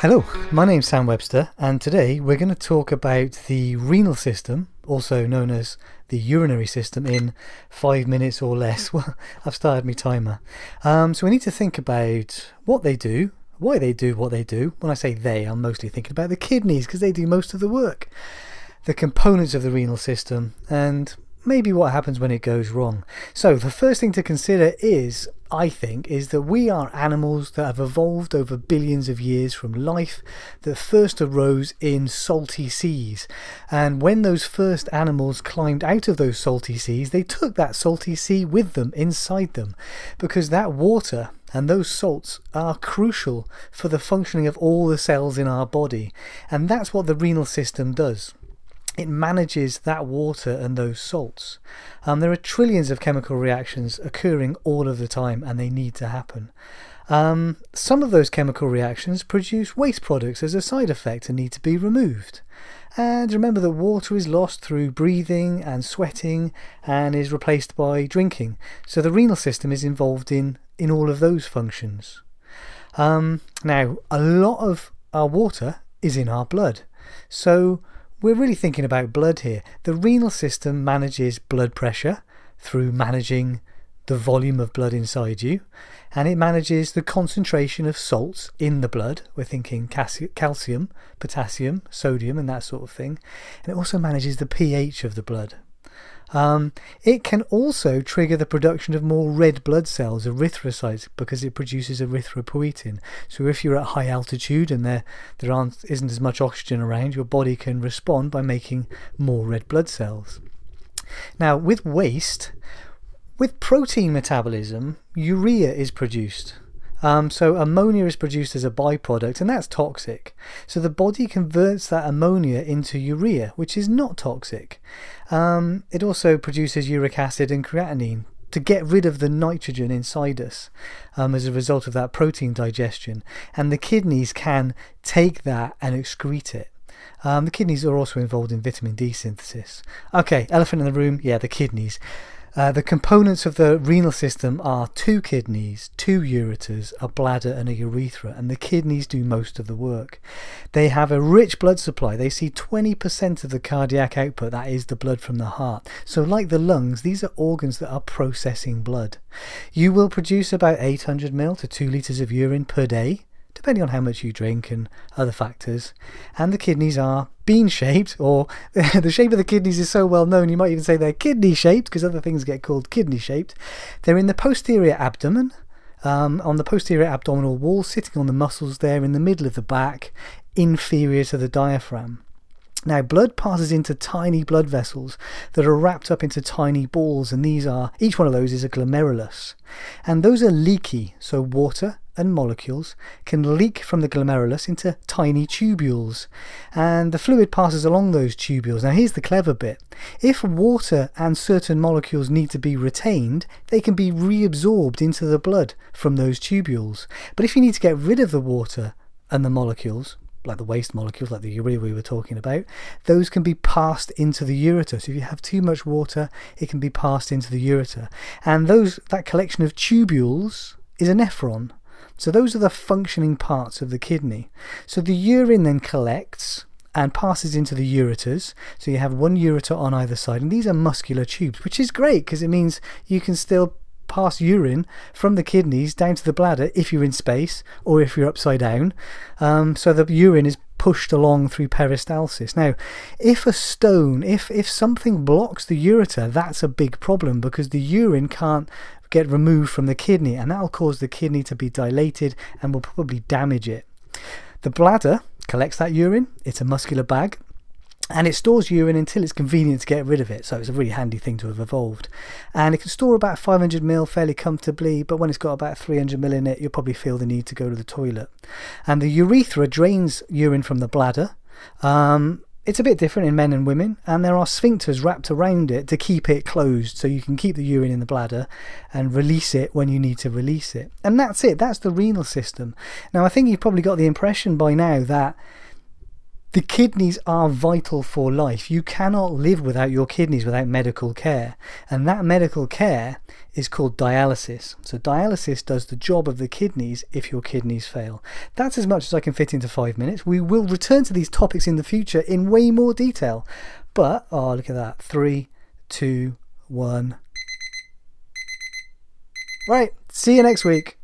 Hello, my name's Sam Webster, and today we're going to talk about the renal system, also known as the urinary system, in five minutes or less. Well, I've started my timer. Um, so we need to think about what they do, why they do what they do. When I say they, I'm mostly thinking about the kidneys because they do most of the work, the components of the renal system, and maybe what happens when it goes wrong. So, the first thing to consider is, I think, is that we are animals that have evolved over billions of years from life that first arose in salty seas. And when those first animals climbed out of those salty seas, they took that salty sea with them inside them because that water and those salts are crucial for the functioning of all the cells in our body. And that's what the renal system does it manages that water and those salts. Um, there are trillions of chemical reactions occurring all of the time and they need to happen. Um, some of those chemical reactions produce waste products as a side effect and need to be removed. And remember that water is lost through breathing and sweating and is replaced by drinking. So the renal system is involved in, in all of those functions. Um, now, a lot of our water is in our blood. So we're really thinking about blood here. The renal system manages blood pressure through managing the volume of blood inside you, and it manages the concentration of salts in the blood. We're thinking calcium, potassium, sodium, and that sort of thing. And it also manages the pH of the blood. Um, it can also trigger the production of more red blood cells, erythrocytes, because it produces erythropoietin. So if you're at high altitude and there there aren't isn't as much oxygen around, your body can respond by making more red blood cells. Now, with waste, with protein metabolism, urea is produced. Um, so ammonia is produced as a byproduct, and that's toxic. So the body converts that ammonia into urea, which is not toxic. Um, it also produces uric acid and creatinine to get rid of the nitrogen inside us um, as a result of that protein digestion. And the kidneys can take that and excrete it. Um, the kidneys are also involved in vitamin D synthesis. Okay, elephant in the room, yeah, the kidneys. Uh, the components of the renal system are two kidneys, two ureters, a bladder, and a urethra, and the kidneys do most of the work. They have a rich blood supply. They see 20% of the cardiac output, that is the blood from the heart. So, like the lungs, these are organs that are processing blood. You will produce about 800 ml to 2 litres of urine per day depending on how much you drink and other factors. And the kidneys are bean shaped, or the shape of the kidneys is so well known you might even say they're kidney shaped because other things get called kidney shaped. They're in the posterior abdomen. Um, on the posterior abdominal wall, sitting on the muscles there in the middle of the back, inferior to the diaphragm. Now, blood passes into tiny blood vessels that are wrapped up into tiny balls, and these are each one of those is a glomerulus. And those are leaky, so water and molecules can leak from the glomerulus into tiny tubules, and the fluid passes along those tubules. Now, here's the clever bit if water and certain molecules need to be retained, they can be reabsorbed into the blood from those tubules. But if you need to get rid of the water and the molecules, like the waste molecules, like the urea we were talking about, those can be passed into the ureter. So if you have too much water, it can be passed into the ureter. And those that collection of tubules is a nephron. So those are the functioning parts of the kidney. So the urine then collects and passes into the ureters. So you have one ureter on either side, and these are muscular tubes, which is great because it means you can still pass urine from the kidneys down to the bladder if you're in space or if you're upside down. Um, so the urine is pushed along through peristalsis. Now, if a stone, if if something blocks the ureter, that's a big problem because the urine can't get removed from the kidney and that'll cause the kidney to be dilated and will probably damage it. The bladder collects that urine, it's a muscular bag, and it stores urine until it's convenient to get rid of it. So it's a really handy thing to have evolved. And it can store about 500 ml fairly comfortably, but when it's got about 300 ml in it, you'll probably feel the need to go to the toilet. And the urethra drains urine from the bladder. Um, it's a bit different in men and women, and there are sphincters wrapped around it to keep it closed so you can keep the urine in the bladder and release it when you need to release it. And that's it, that's the renal system. Now, I think you've probably got the impression by now that the kidneys are vital for life. You cannot live without your kidneys without medical care. And that medical care is called dialysis. So, dialysis does the job of the kidneys if your kidneys fail. That's as much as I can fit into five minutes. We will return to these topics in the future in way more detail. But, oh, look at that. Three, two, one. Right, see you next week.